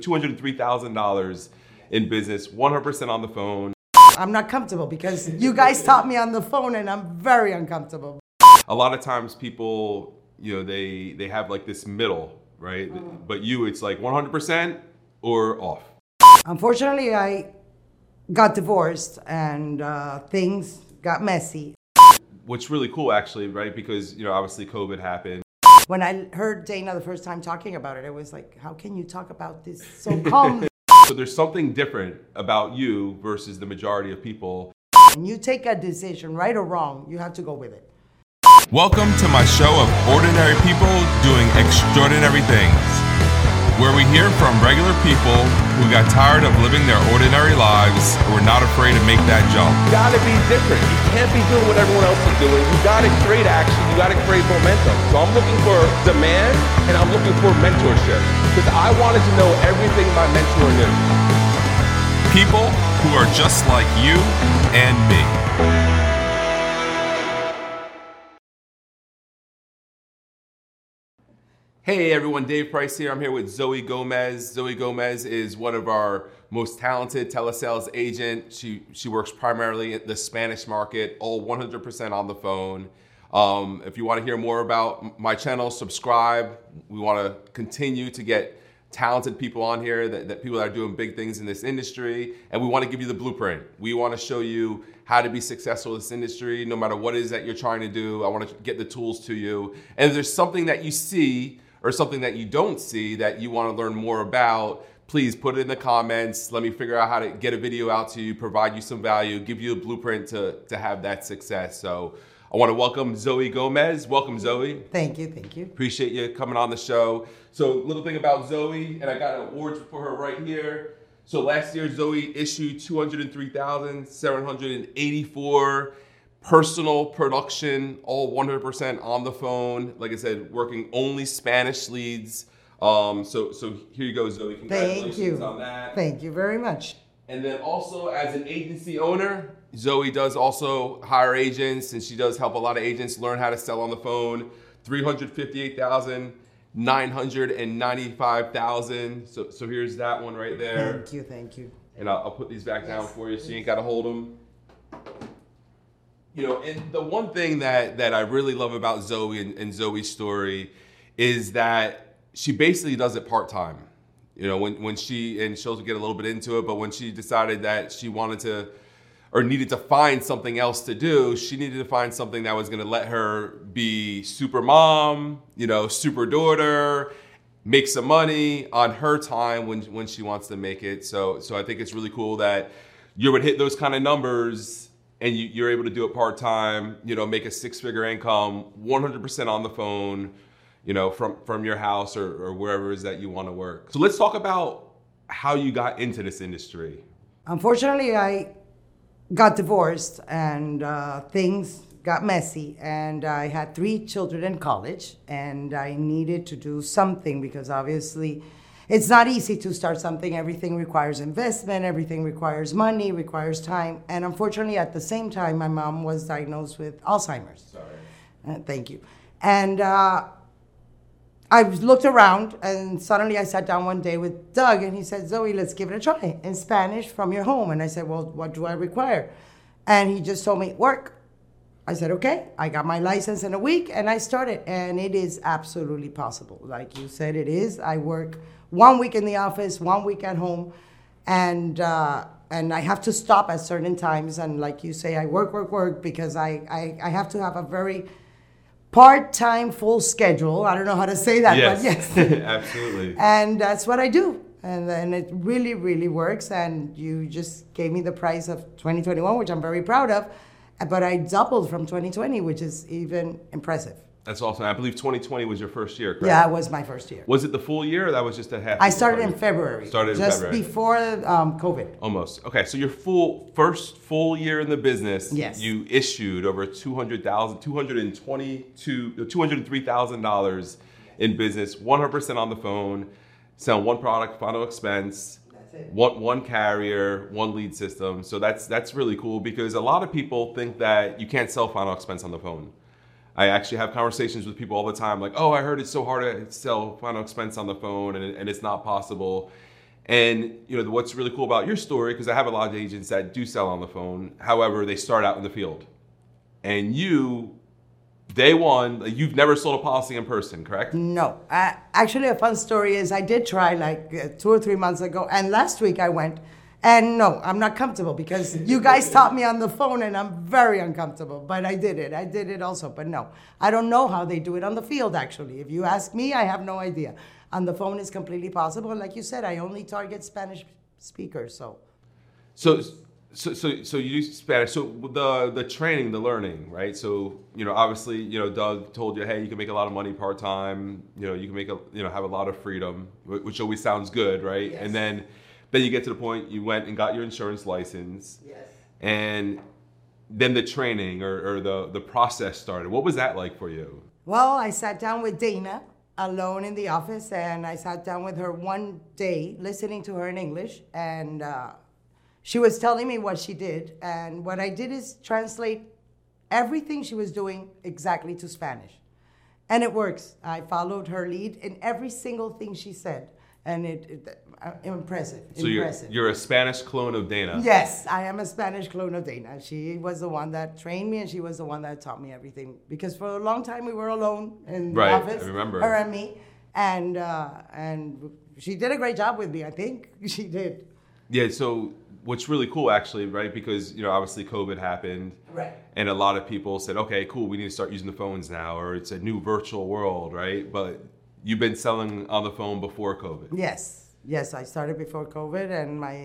$203,000 in business, 100% on the phone. I'm not comfortable because you guys taught me on the phone and I'm very uncomfortable. A lot of times people, you know, they they have like this middle, right? But you it's like 100% or off. Unfortunately, I got divorced and uh, things got messy. What's really cool actually, right? Because, you know, obviously COVID happened. When I heard Dana the first time talking about it, I was like, how can you talk about this so calmly? So there's something different about you versus the majority of people. when you take a decision, right or wrong, you have to go with it. Welcome to my show of ordinary people doing extraordinary things, where we hear from regular people who got tired of living their ordinary lives and were not afraid to make that jump. You gotta be different. You can't be doing what everyone else is doing. You gotta create action. You gotta create momentum. So I'm looking for demand and I'm looking for mentorship because I wanted to know everything my mentor knew. People who are just like you and me. Hey everyone, Dave Price here. I'm here with Zoe Gomez. Zoe Gomez is one of our most talented telesales agent. She she works primarily in the Spanish market, all 100% on the phone. Um, if you want to hear more about my channel, subscribe. We want to continue to get talented people on here, that, that people that are doing big things in this industry, and we want to give you the blueprint. We want to show you how to be successful in this industry, no matter what it is that you're trying to do. I want to get the tools to you. And if there's something that you see or something that you don't see that you want to learn more about, please put it in the comments. Let me figure out how to get a video out to you, provide you some value, give you a blueprint to, to have that success. So I want to welcome Zoe Gomez. Welcome, Zoe. Thank you, thank you. Appreciate you coming on the show. So, little thing about Zoe, and I got awards for her right here. So last year, Zoe issued 203,784 personal production, all 100% on the phone. Like I said, working only Spanish leads. Um, so, so here you go, Zoe. Thank you. on that. Thank you very much. And then also as an agency owner, Zoe does also hire agents and she does help a lot of agents learn how to sell on the phone. 358,000, 995,000. So, so here's that one right there. Thank you, thank you. And I'll, I'll put these back down for you so you ain't got to hold them. You know, and the one thing that, that I really love about Zoe and, and Zoe's story is that she basically does it part time. You know, when, when she, and she'll get a little bit into it, but when she decided that she wanted to or needed to find something else to do, she needed to find something that was going to let her be super mom, you know, super daughter, make some money on her time when when she wants to make it. So so I think it's really cool that you would hit those kind of numbers and you, you're able to do it part time. You know, make a six figure income, 100% on the phone. You know, from from your house or, or wherever it is that you want to work. So let's talk about how you got into this industry. Unfortunately, I got divorced and uh, things got messy and i had three children in college and i needed to do something because obviously it's not easy to start something everything requires investment everything requires money requires time and unfortunately at the same time my mom was diagnosed with alzheimer's Sorry. uh, thank you and uh, I looked around and suddenly I sat down one day with Doug and he said, Zoe, let's give it a try in Spanish from your home. And I said, Well, what do I require? And he just told me, Work. I said, Okay. I got my license in a week and I started. And it is absolutely possible. Like you said, it is. I work one week in the office, one week at home. And, uh, and I have to stop at certain times. And like you say, I work, work, work because I, I, I have to have a very part-time full schedule. I don't know how to say that but yes. absolutely. and that's what i do. And then it really really works. And you just gave me the price of 2021 which i'm very proud of. But i doubled from 2020 which is even impressive That's awesome. I believe 2020 was your first year, correct? yeah it was my first year Was it the full year or that was just a half? i started in february Started in just February. before um, covid Almost. Okay, so your full first full year in the business, Yes. you issued over 200,000 222 $203,000 in business, 100% on the phone, selling one product, final expense. That's it. One, one carrier, one lead system. So that's that's really cool because a lot of people think that you can't sell final expense on the phone. I actually have conversations with people all the time, like, "Oh, I heard it's so hard to sell final expense on the phone, and, and it's not possible." And you know what's really cool about your story because I have a lot of agents that do sell on the phone. However, they start out in the field, and you, day one, you've never sold a policy in person, correct? No, actually, a fun story is I did try like uh, two or three months ago, and last week I went, and no, I'm not comfortable because you guys taught me on the phone, and I'm very uncomfortable. But I did it. I did it also, but no, I don't know how they do it on the field. Actually, if you ask me, I have no idea. On the phone is completely possible, and like you said, I only target Spanish speakers, so. So, so, so, so you do Spanish. So the the training, the learning, right? So you know, obviously, you know, Doug told you, hey, you can make a lot of money part time. You know, you can make a, you know, have a lot of freedom, which always sounds good, right? Yes. And then, then you get to the point you went and got your insurance license, Yes. and then the training or, or the the process started. What was that like for you? Well, I sat down with Dana alone in the office, and I sat down with her one day, listening to her in English, and uh, she was telling me what she did. And what I did is translate everything she was doing exactly to Spanish, and it works. I followed her lead in every single thing she said, and it, it uh, impressive. So you're you're a Spanish clone of Dana. Yes, I am a Spanish clone of Dana. She was the one that trained me, and she was the one that taught me everything. Because for a long time we were alone in Right, the I office, remember. her and me, and uh, and she did a great job with me. I think she did. Yeah, so what's really cool actually, right? Because you know, obviously COVID happened. Right. And a lot of people said, "Okay, cool, we need to start using the phones now or it's a new virtual world, right?" But you've been selling on the phone before COVID. Yes, yes, I started before COVID, and my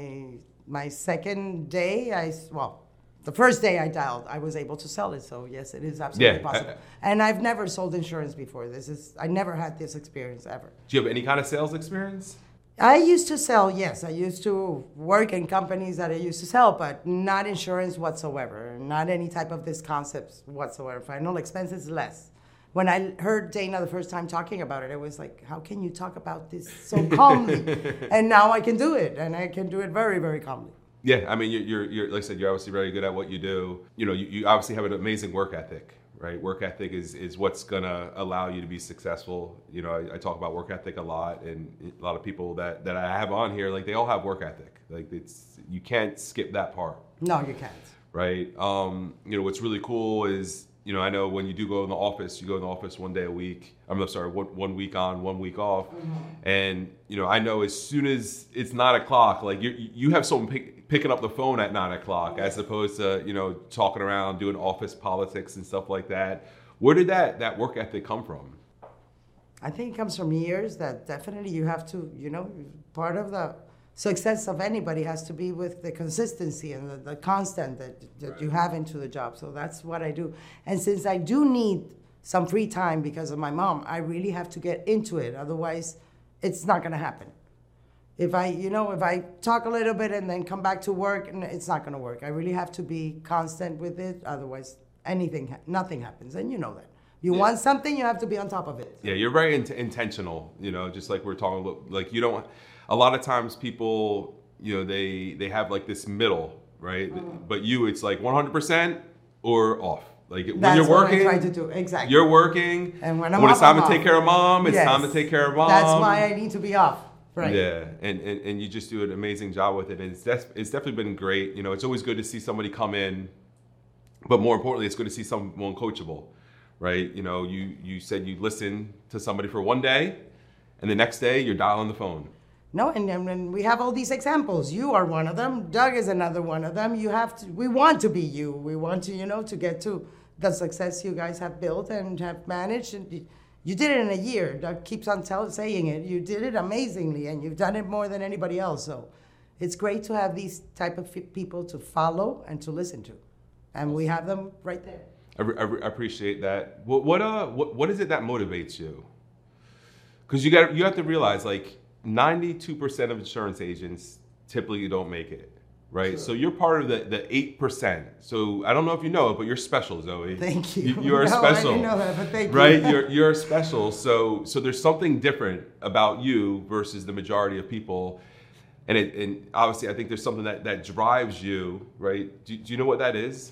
my second day, I well. The first day I dialed, I was able to sell it. So yes, it is absolutely Yeah, possible. I- and I've never sold insurance before. This is I never had this experience ever. Do you have any kind of sales experience? I used to sell, yes. I used to work in companies that I used to sell, but not insurance whatsoever. Not any type of these concepts whatsoever. Final expenses, less. When I heard Dana the first time talking about it, I was like, how can you talk about this so calmly? and now I can do it, and I can do it very, very calmly. Yeah, I mean, you're, you're, you're like I said, you're obviously very good at what you do. You know, you, you obviously have an amazing work ethic, right? Work ethic is, is what's gonna allow you to be successful. You know, I, I talk about work ethic a lot, and a lot of people that, that I have on here, like they all have work ethic. Like it's you can't skip that part. No, you can't. right? Um, you know, what's really cool is, you know, I know when you do go in the office, you go in the office one day a week. I'm sorry, one, one week on, one week off. Mm-hmm. And, you know, I know as soon as it's nine o'clock, like you, you have someone pick, picking up the phone at nine o'clock as opposed to, you know, talking around, doing office politics and stuff like that. Where did that, that work ethic come from? I think it comes from years that definitely you have to, you know, part of the success of anybody has to be with the consistency and the, the constant that, that you have into the job. So that's what I do. And since I do need some free time because of my mom, I really have to get into it. Otherwise, it's not going to happen. If I, you know, if I talk a little bit and then come back to work, n- it's not going to work. I really have to be constant with it. Otherwise, anything, nothing happens. And you know that. You Yeah. want something, you have to be on top of it. Yeah, you're very int- intentional. You know, just like we're talking about, like you don't. A lot of times, people, you know, they they have like this middle, right? Mm. But you, it's like 100 percent or off. Like when you're working, what I try to do. Exactly. you're working. And when I'm it's time I'm to take care of mom, it's Yes. time to take care of mom. That's why I need to be off. Right. Yeah, and, and, and you just do an amazing job with it. And it's, def- it's definitely been great. You know, it's always good to see somebody come in, but more importantly, it's good to see someone coachable, right? You know, you, you said you listen to somebody for one day, and the next day you're dialing the phone. No, and, and, we have all these examples. You are one of them. Doug is another one of them. You have to. We want to be you. We want to, you know, to get to the success you guys have built and have managed. And you- did it in a year. Doug keeps on saying it. You did it amazingly, and you've done it more than anybody else. So, it's great to have these type of people to follow and to listen to, and we have them right there. I, re- I, re- I appreciate that. What, what, uh, what, what is it that motivates you? Because you got you have to realize like 92% of insurance agents typically don't make it, right? So you're part of the, the 8%. So I don't know if you know it, but you're special, Zoe. Thank you. You, are No, I special. didn't know that, but thank you. right? You're, you're special. So, so there's something different about you versus the majority of people. And, it, and obviously, I think there's something that, that drives you, right? Do, do you know what that is?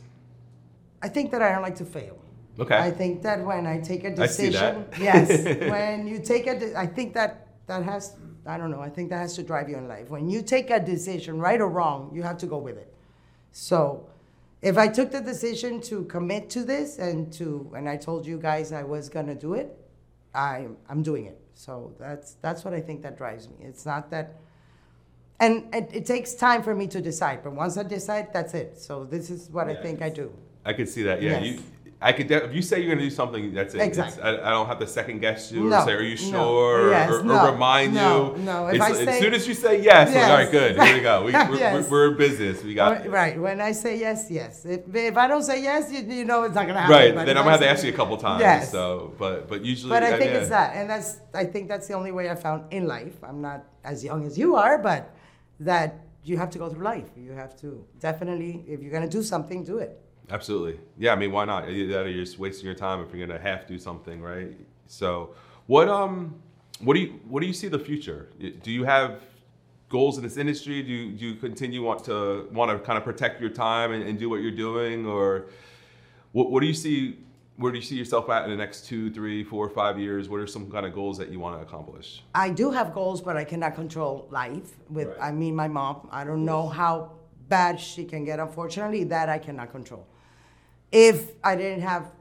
I think that I don't like to fail. Okay. I think that when I take a I decision, yes, when you take a, de- I think that that has I don't know. I think that has to drive you in life. When you take a decision, right or wrong, you have to go with it. So, if I took the decision to commit to this and to, and I told you guys I was gonna do it, I I'm doing it. So that's that's what I think that drives me. It's not that, and it, it takes time for me to decide. But once I decide, that's it. So this is what I think I do. I could see that. Yeah, Yes. you. I could. De- if you say you're going to do something, that's it. Exactly. I, I don't have to second guess you or No, say, "Are you no. sure?" Yes, or, or no, remind no, you. no. If It's I like, as soon as you say yes, we're like, all right, good. Here we go. We, we're, Yes. in business. We got. Right. When I say yes, yes. If, if I don't say yes, you, you know it's not gonna happen. Right. But Then I'm gonna have to ask you a couple times. Yes. So, but but usually. But I uh, think yeah. it's that, and that's I think that's the only way I found in life. I'm not as young as you are, but that you have to go through life. You have to definitely, if you're gonna do something, do it. Absolutely. Yeah, I mean, why not? Either you're just wasting your time if you're gonna have to do something, right? So, what um, what do you what do you see the future? Do you have goals in this industry? Do you, do you continue want to want to kind of protect your time and, and do what you're doing, or what what do you see? Where do you see yourself at in the next two, three, four, five years? What are some kind of goals that you want to accomplish? I do have goals, but I cannot control life. With Right. I mean, my mom. I don't know how bad she can get. Unfortunately, that I cannot control. If I didn't have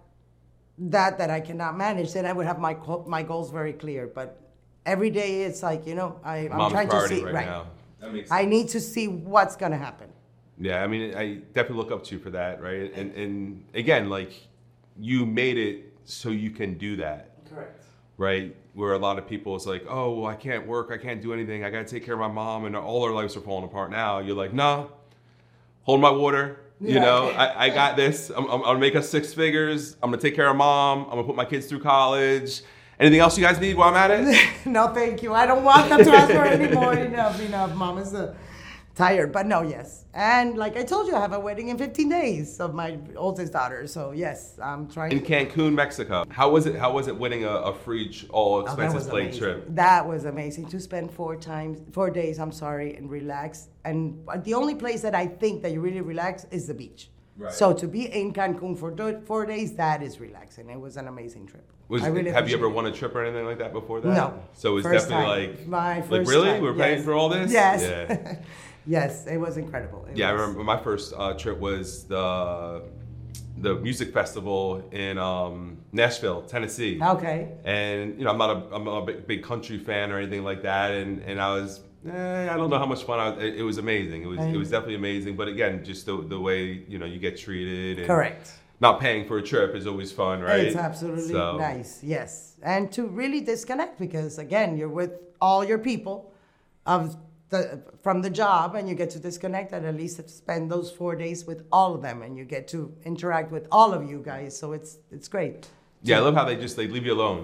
that that I cannot manage, then I would have my co- my goals very clear. But every day, it's like you know, I, I'm Mom's trying to see right, now. That makes I need to see what's gonna happen. Yeah, I mean, I definitely look up to you for that, right? And and again, like you made it so you can do that, Correct. right? Where a lot of people, it's like, oh, well, I can't work, I can't do anything, I got to take care of my mom, and all our lives are falling apart now. You're like, nah, hold my water. You Yeah. know, I, I got this. I'm, I'm, gonna make us six figures. I'm gonna take care of mom. I'm gonna put my kids through college. Anything else you guys need while I'm at it? no, thank you. I don't want them to ask for any more. Enough, enough. Mom is uh, tired, but no, yes. And like I told you, I have a wedding in 15 days of my oldest daughter. So yes, I'm trying. In Cancun, Mexico. How was it? How was it winning a, a free, all Oh, expenses was paid trip? That was amazing to spend four times, four days. I'm sorry, and relax. And the only place that I think that you really relax is the beach. Right. So to be in Cancun for four days, that is relaxing. It was an amazing trip. Was, really have you ever won a trip or anything like that before that? No. So it was definitely time. like, my like really? time. We're paying for all this? Yes. Yeah. yes, it was incredible. It Yeah, I remember my first uh, trip was the the music festival in um, Nashville, Tennessee. Okay. And you know, I'm not a I'm not a big, big country fan or anything like that. And and I was eh, I don't know how much fun I was. It, it was amazing. It was it was definitely amazing. But again, just the the way you know you get treated. And Correct. Not paying for a trip is always fun, right? It's absolutely So- nice. Yes. And to really disconnect because again, you're with all your people of the from the job and you get to disconnect and at least spend those 4 days with all of them and you get to interact with all of you guys. So it's it's great. Yeah, I love how they just they leave you alone.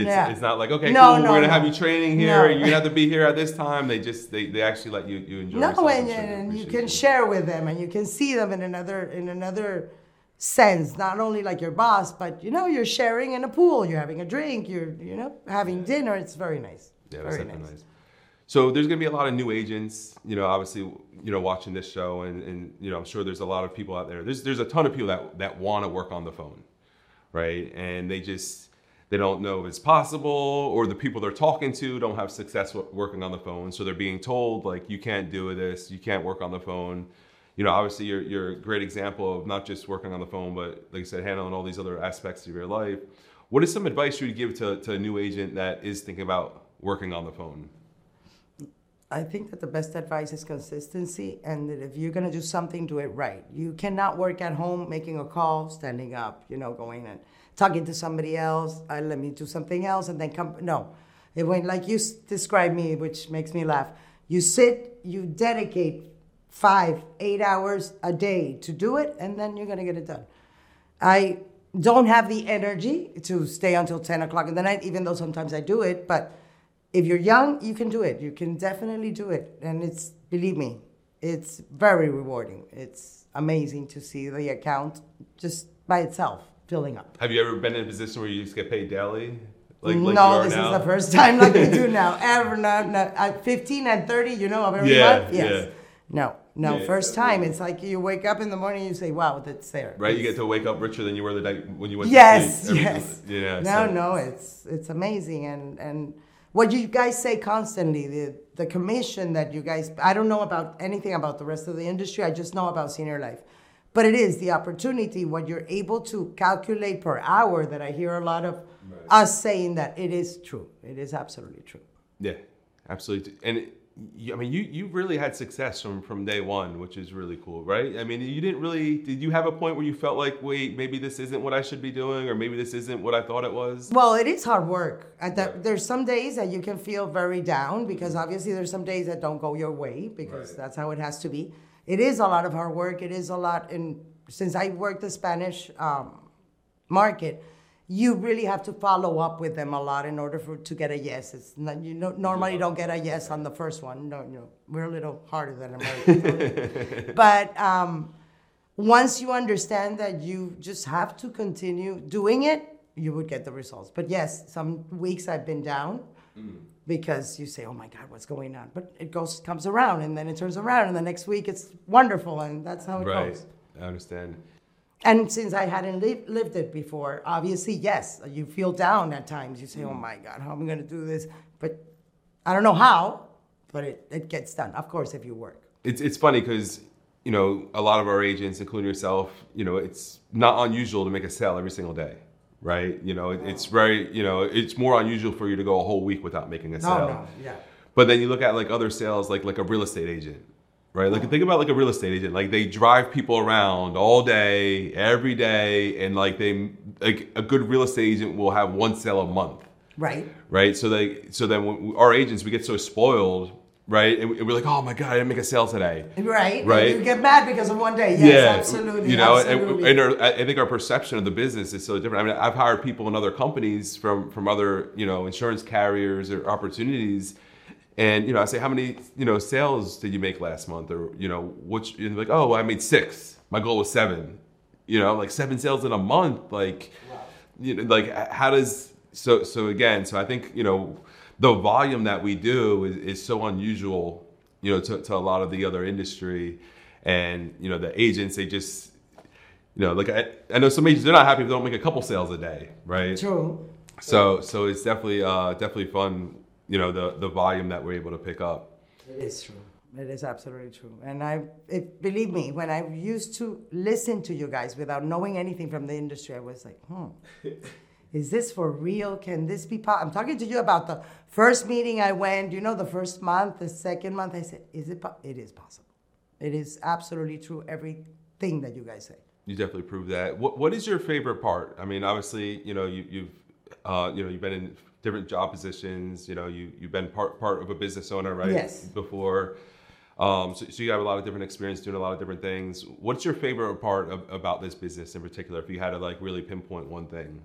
It's, Yeah. it's not like okay, No, cool, no, we're gonna no. have you training here. You're gonna have to be here at this time. They just they, they actually let you you enjoy. No, yourself. and, sure and you can share with them and you can see them in another in another sense, not only like your boss, but you know, you're sharing in a pool, you're having a drink, you're you know, having dinner. It's very nice. Yeah, that's very definitely nice. So there's gonna be a lot of new agents, you know, obviously, you know, watching this show, and, and you know, I'm sure there's a lot of people out there. There's there's a ton of people that that want to work on the phone, right? And they just they don't know if it's possible, or the people they're talking to don't have success working on the phone, so they're being told like you can't do this, you can't work on the phone. You know, obviously, you're you're a great example of not just working on the phone, but like I said, handling all these other aspects of your life. What is some advice you would give to, to a new agent that is thinking about working on the phone? I think that the best advice is consistency, and that if you're gonna do something, do it right. You cannot work at home making a call, standing up, you know, going and talking to somebody else. Uh, let me do something else, and then come. No, it went like you s- described me, which makes me laugh. You sit, you dedicate five, eight hours a day to do it, and then you're gonna get it done. I don't have the energy to stay until 10 o'clock in the night, even though sometimes I do it. But if you're young, you can do it. You can definitely do it. And it's, believe me, it's very rewarding. It's amazing to see the account just by itself filling up. Have you ever been in a position where you just get paid daily? Like, like no, this now? is the first time like we do now. Ever, not, not, at 15 and 30, you know, of every Yeah, month? Yes. yeah. No, no, Yeah, first definitely. time. It's like you wake up in the morning, and you say, wow, that's there. Right, you get to wake up richer than you were the night when you went yes to sleep. yes Every- Yeah. no so- no it's it's amazing and and what you guys say constantly, the the commission that you guys I don't know about anything about the rest of the industry. I just know about senior life. But it is the opportunity, what you're able to calculate per hour that I hear a lot of us saying that it is true. It is absolutely true. Yeah, absolutely. And it, I mean, you you really had success from from day one, which is really cool, right? I mean, you didn't really. Did you have a point where you felt like, wait, maybe this isn't what I should be doing, or maybe this isn't what I thought it was? Well, it is hard work. At that, There's some days that you can feel very down because obviously there's some days that don't go your way because Right. that's how it has to be. It is a lot of hard work. It is a lot. And since I work the Spanish um, market, you really have to follow up with them a lot in order for to get a yes. It's not, you know, normally don't get a yes on the first one. No, no, we're a little harder than Americans. but um, once you understand that you just have to continue doing it, you would get the results. But yes, some weeks I've been down because you say, "Oh my God, what's going on?" But it goes comes around, and then it turns around, and the next week it's wonderful, and that's how it Right. goes. I understand. And since I hadn't lived, lived it before, obviously, yes, you feel down at times. You say, "Oh mm. my God, how am I going to do this?" But I don't know how, but it, it gets done. Of course, if you work. It's it's funny because you know a lot of our agents, including yourself, you know, it's not unusual to make a sale every single day, right? You know, it, it's very you know it's more unusual for you to go a whole week without making a sale. No, no, yeah. But then you look at like other sales, like like a real estate agent, right? Like think about like a real estate agent. Like they drive people around all day, every day, and like they like a good real estate agent will have one sale a month, Right. right? So they so then when we, our agents we get so spoiled, right? And we- and we're like, oh my god, I didn't make a sale today. Right. Right. You get mad because of one day. Yes, absolutely. You know, and, and our, I think our perception of the business is so different. I mean, I've hired people in other companies from from other you know insurance carriers or opportunities, and you know, I say, how many you know sales did you make last month, or you know, which they're like, oh, I made six. My goal was seven. You know, like seven sales in a month, like, you know, like how does so so again? So I think you know the volume that we do is, is so unusual, you know, to, to a lot of the other industry, and you know the agents they just you know like I, I know some agents they're not happy if they don't make a couple sales a day, right? True. So so it's definitely uh, definitely fun, you know, the the volume that we're able to pick up. It is true. It is absolutely true. And I, it, believe me, when I used to listen to you guys without knowing anything from the industry, I was like, hmm, is this for real? Can this be possible? I'm talking to you about the first meeting I went, you know, the first month, the second month. I said, is it? Po-? It is possible. It is absolutely true. Everything that you guys say. You definitely prove that. What what is your favorite part? I mean, obviously, you know, you, you've uh, you know you've been in different job positions. You know, you you've been part part of a business owner, right? Yes. Before. Um, so, so you have a lot of different experience doing a lot of different things. What's your favorite part of, about this business in particular? If you had to like really pinpoint one thing.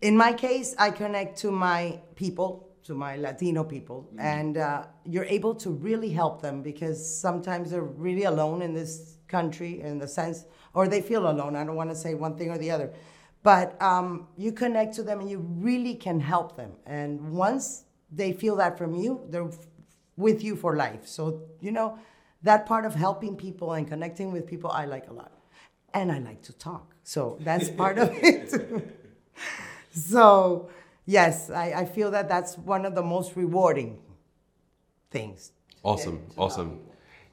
in my case, I connect to my people, to my Latino people, and uh, you're able to really help them because sometimes they're really alone in this country in the sense, or they feel alone. I don't want to say one thing or the other. But um, you connect to them and you really can help them. And once they feel that from you, they're with you for life. So, you know, that part of helping people and connecting with people, I like a lot. And I like to talk. So that's part of it. So, yes, I, I feel that that's one of the most rewarding things. Awesome, awesome.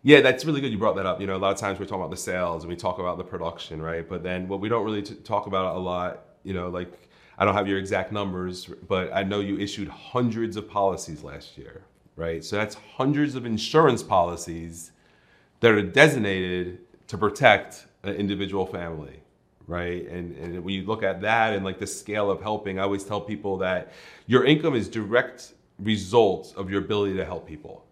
Yeah, that's really good. You brought that up. You know, a lot of times we're talking about the sales and we talk about the production, right? But then what we don't really t- talk about a lot, you know, like I don't have your exact numbers, but I know you issued hundreds of policies last year, right? So that's hundreds of insurance policies that are designated to protect an individual family, right? And, and when you look at that and like the scale of helping, I always tell people that your income is direct result of your ability to help people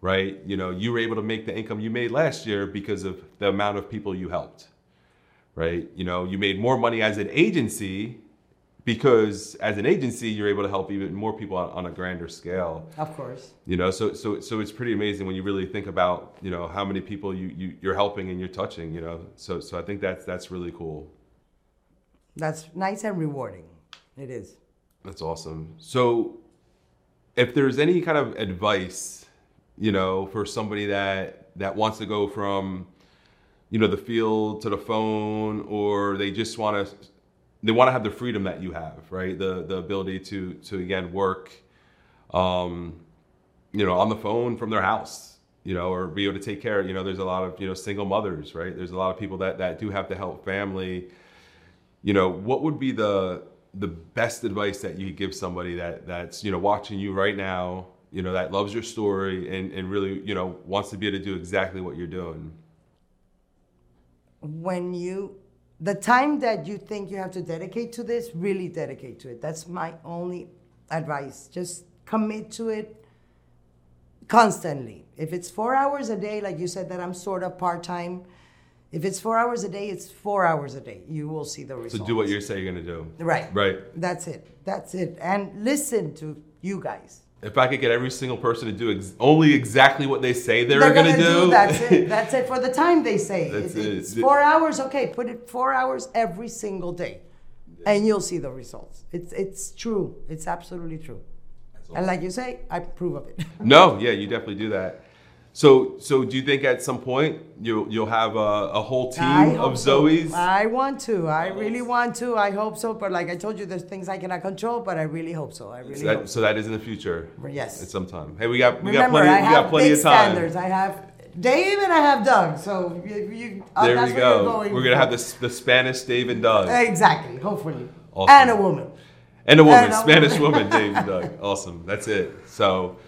right? You know, you were able to make the income you made last year because of the amount of people you helped, right? You know, you made more money as an agency because as an agency you're able to help even more people on, on a grander scale. Of course. You know, so so so it's pretty amazing when you really think about you know how many people you, you you're helping and you're touching. You know, so so I think that's that's really cool. That's nice and rewarding. It is. That's awesome. So, if there's any kind of advice, you know, for somebody that that wants to go from, you know, the field to the phone, or they just want to, they want to have the freedom that you have, right? The the ability to to again work, um, you know, on the phone from their house, you know, or be able to take care. You know, there's a lot of you know single mothers, right? There's a lot of people that that do have to help family. You know, what would be the the best advice that you could give somebody that that's you know watching you right now, you know, that loves your story and and really you know wants to be able to do exactly what you're doing. When you the time that you think you have to dedicate to this, really dedicate to it. That's my only advice. Just commit to it constantly. If it's four hours a day, like you said, that I'm sort of part time. If it's four hours a day, it's four hours a day. You will see the results. So do what you say you're gonna do. Right. Right. That's it. That's it. And listen to you guys. If I could get every single person to do ex- only exactly what they say they're, gonna, do, That's it. That's it for the time they say. That's It- it. It's four hours. Okay, put it four hours every single day, and you'll see the results. It's it's true. It's absolutely true. And like you say, I prove of it. No, yeah, you definitely do that. So, so do you think at some point you'll you'll have a, a whole team of so. I want to. I really want to. I hope so. But like I told you, there's things I cannot control. But I really hope so. I really so, hope so. so that is in the future. Yes. At some time. Hey, we got we got Remember, plenty. I we got plenty of time. standards. I have Dave and I have Doug. So you, you uh, There we go. going We're gonna have the Spanish Dave and Doug Exactly. Hopefully. Awesome. And a woman. and a woman, and a Spanish woman. woman, Dave and Doug. Awesome. That's it. So.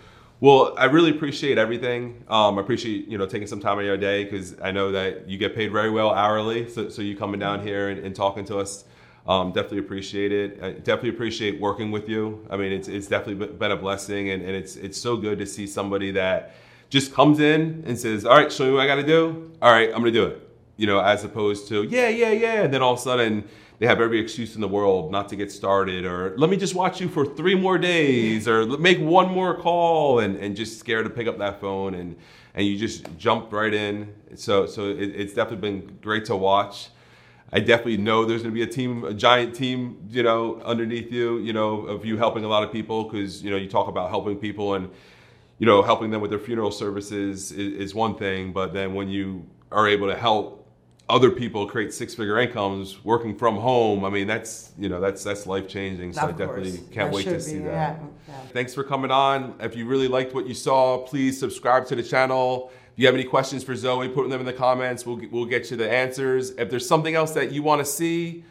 Well, I really appreciate everything. Um, I appreciate you know taking some time out of your day because I know that you get paid very well hourly. So, so you coming down here and, and talking to us, um, definitely appreciate it. I definitely appreciate working with you. I mean, it's, it's definitely been a blessing, and, and it's it's so good to see somebody that just comes in and says, "All right, show me what I got to do. All right, I'm gonna do it." You know, as opposed to yeah, yeah, yeah, and then all of a sudden they have every excuse in the world not to get started, or let me just watch you for three more days, or make one more call, and, and just scared to pick up that phone, and and you just jump right in. So so it, it's definitely been great to watch. I definitely know there's going to be a team, a giant team, you know, underneath you, you know, of you helping a lot of people because you know you talk about helping people and you know helping them with their funeral services is, is one thing, but then when you are able to help other people create six-figure incomes working from home, I mean that's you know that's that's life changing. So Of I definitely course. can't That wait to see be, that. yeah, yeah. Thanks for coming on. If you really liked what you saw, please subscribe to the channel. If you have any questions for Zoe, put them in the comments. We'll, we'll get you the answers. If there's something else that you want to see,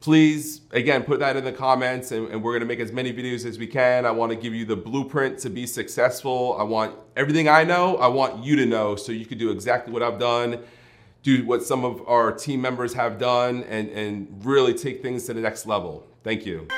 please, again, put that in the comments and, and we're going to make as many videos as we can. I want to give you the blueprint to be successful. I want everything I know, I want you to know so you can do exactly what I've done, do what some of our team members have done, and, and really take things to the next level. Thank you.